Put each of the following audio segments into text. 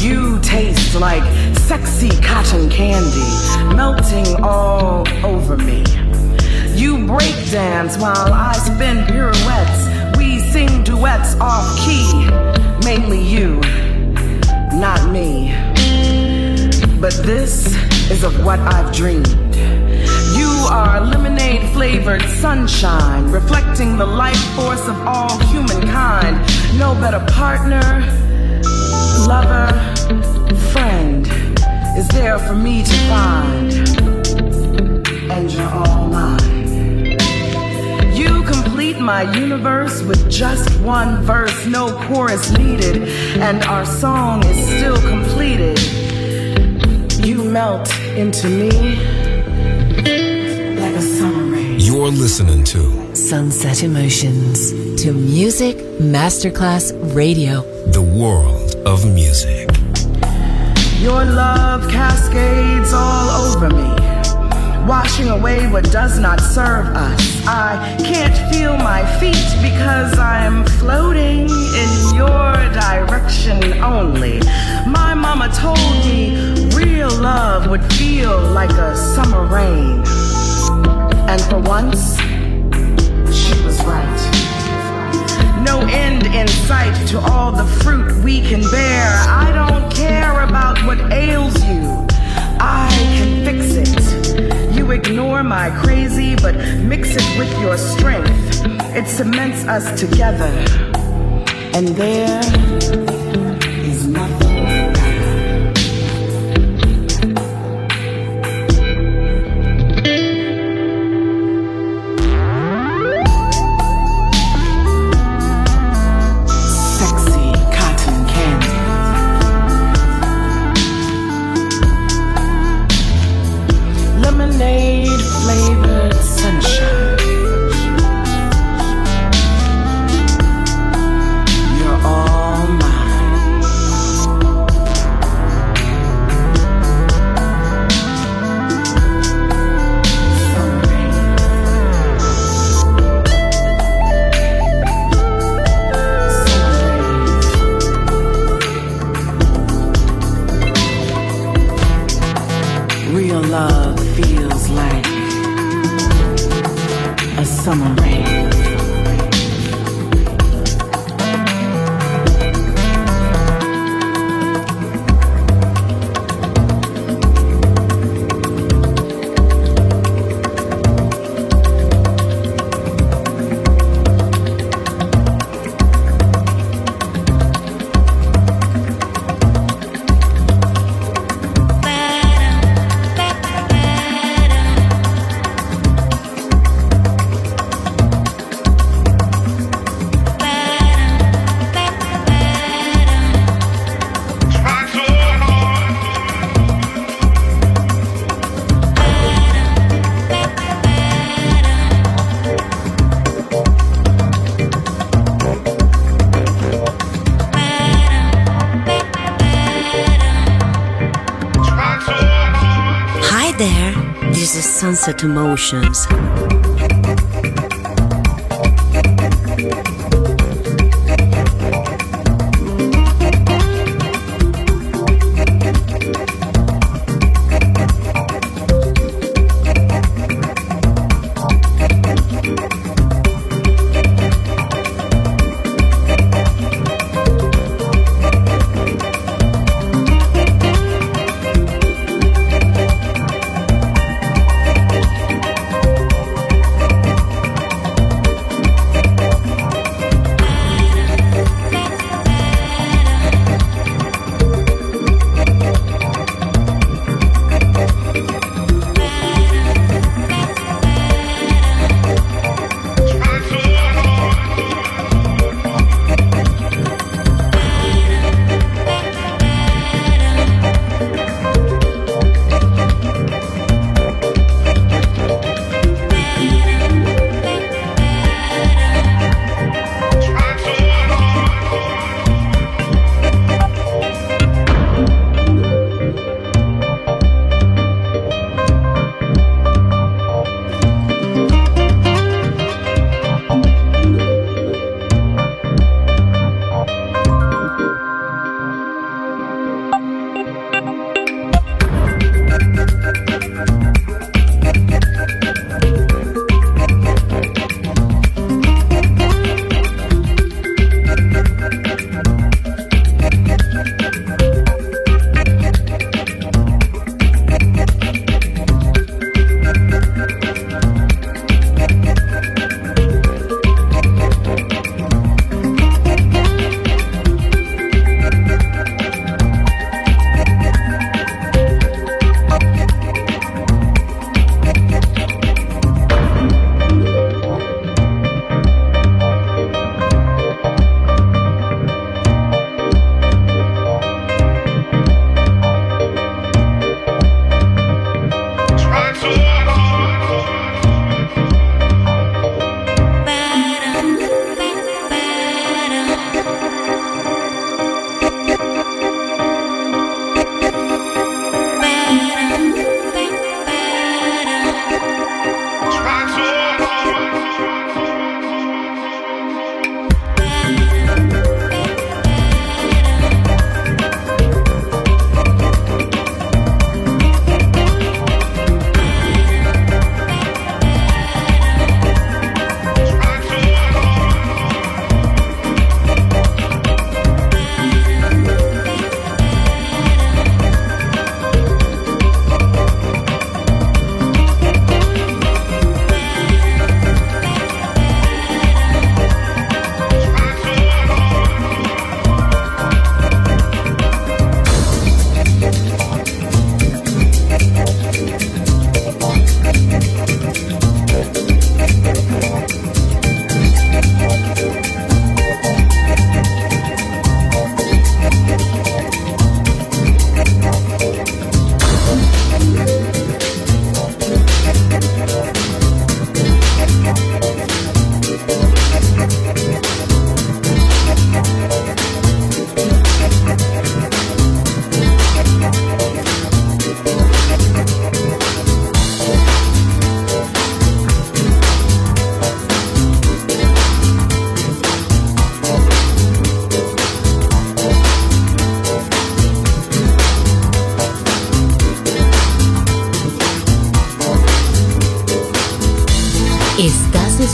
You taste like sexy cotton candy melting all over me. You break dance while I spin pirouettes. We sing duets off key, mainly you, not me. But this is of what I've dreamed. You are lemonade flavored sunshine, reflecting the life force of all humankind. No better partner, lover, friend is there for me to find. And you're all mine. You complete my universe with just one verse, no chorus needed, and our song is still completed. You melt Sunset Emotions to Music Masterclass Radio, the world of music. Your love cascades all over me, washing away what does not serve us. I can't feel my feet because I'm floating in your direction only. My mama told me real love would feel like a summer rain. And for once, she was right. no end in sight to all the fruit we can bear. I don't care about what ails you. I can fix it. You ignore my crazy, but mix it with your strength. It cements us together. And there emotions.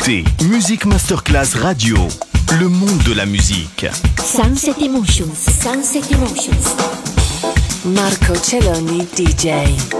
Écoutez Music Masterclass Radio, le monde de la musique. Sunset Emotions, Sunset Emotions. Marco Celloni DJ.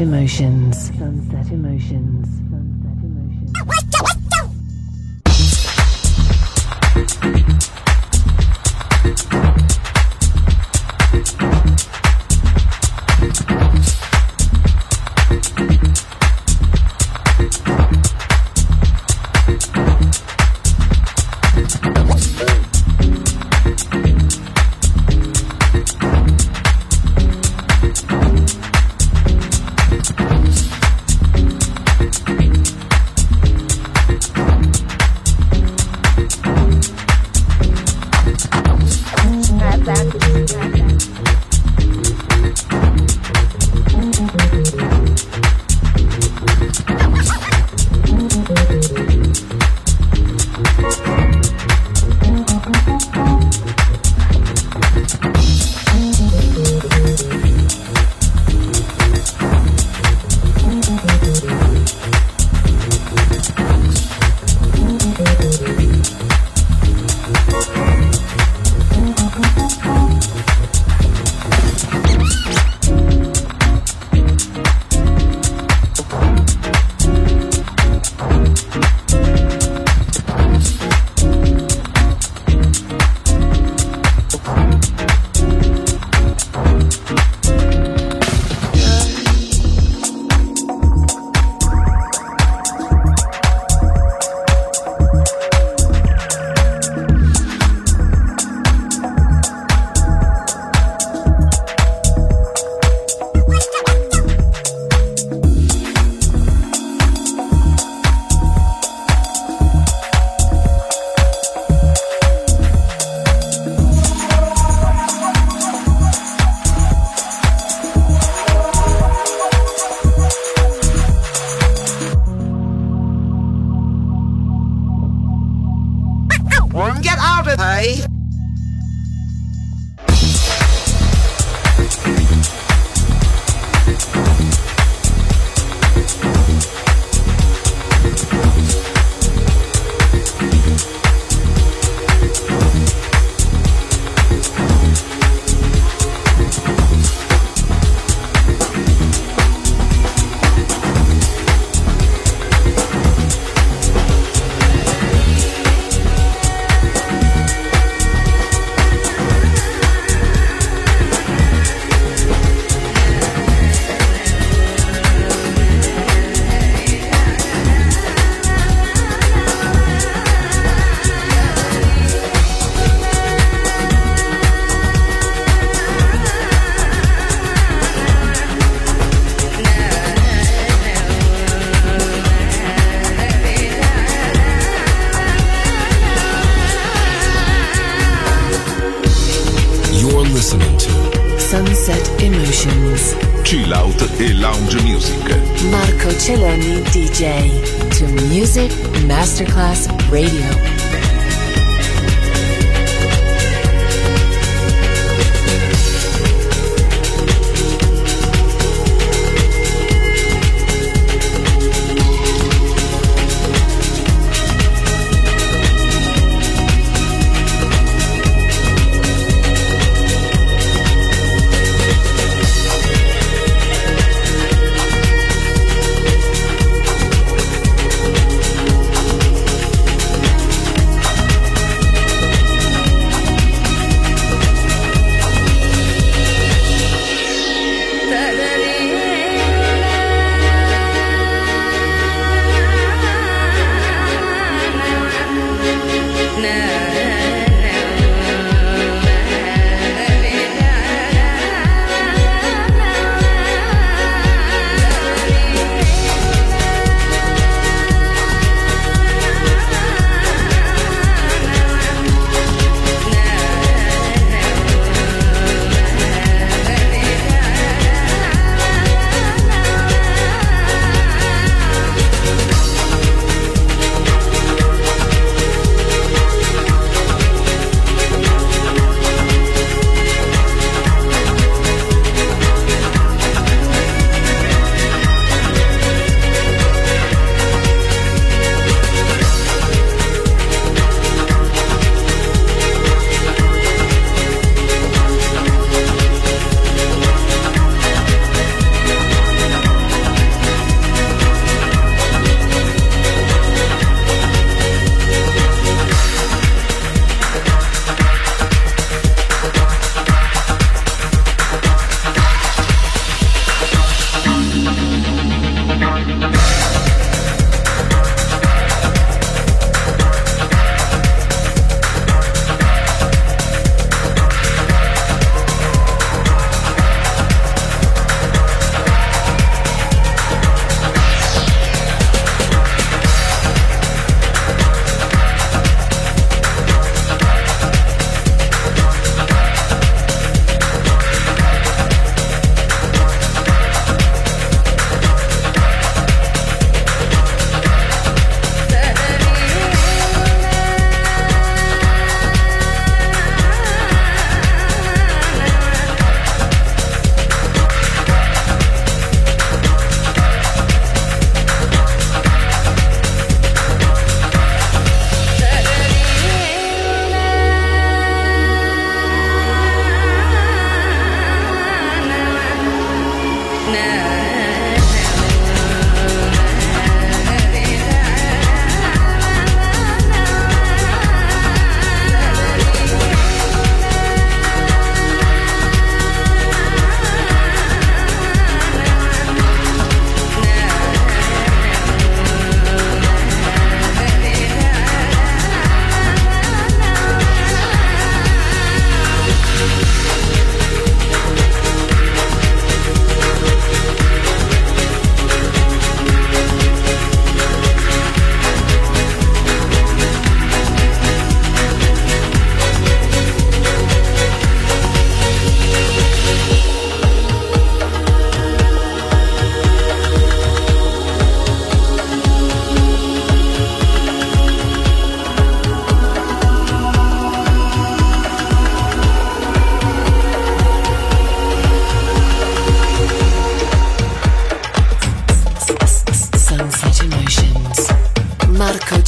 Emotions. Sunset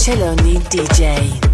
Celloni DJ.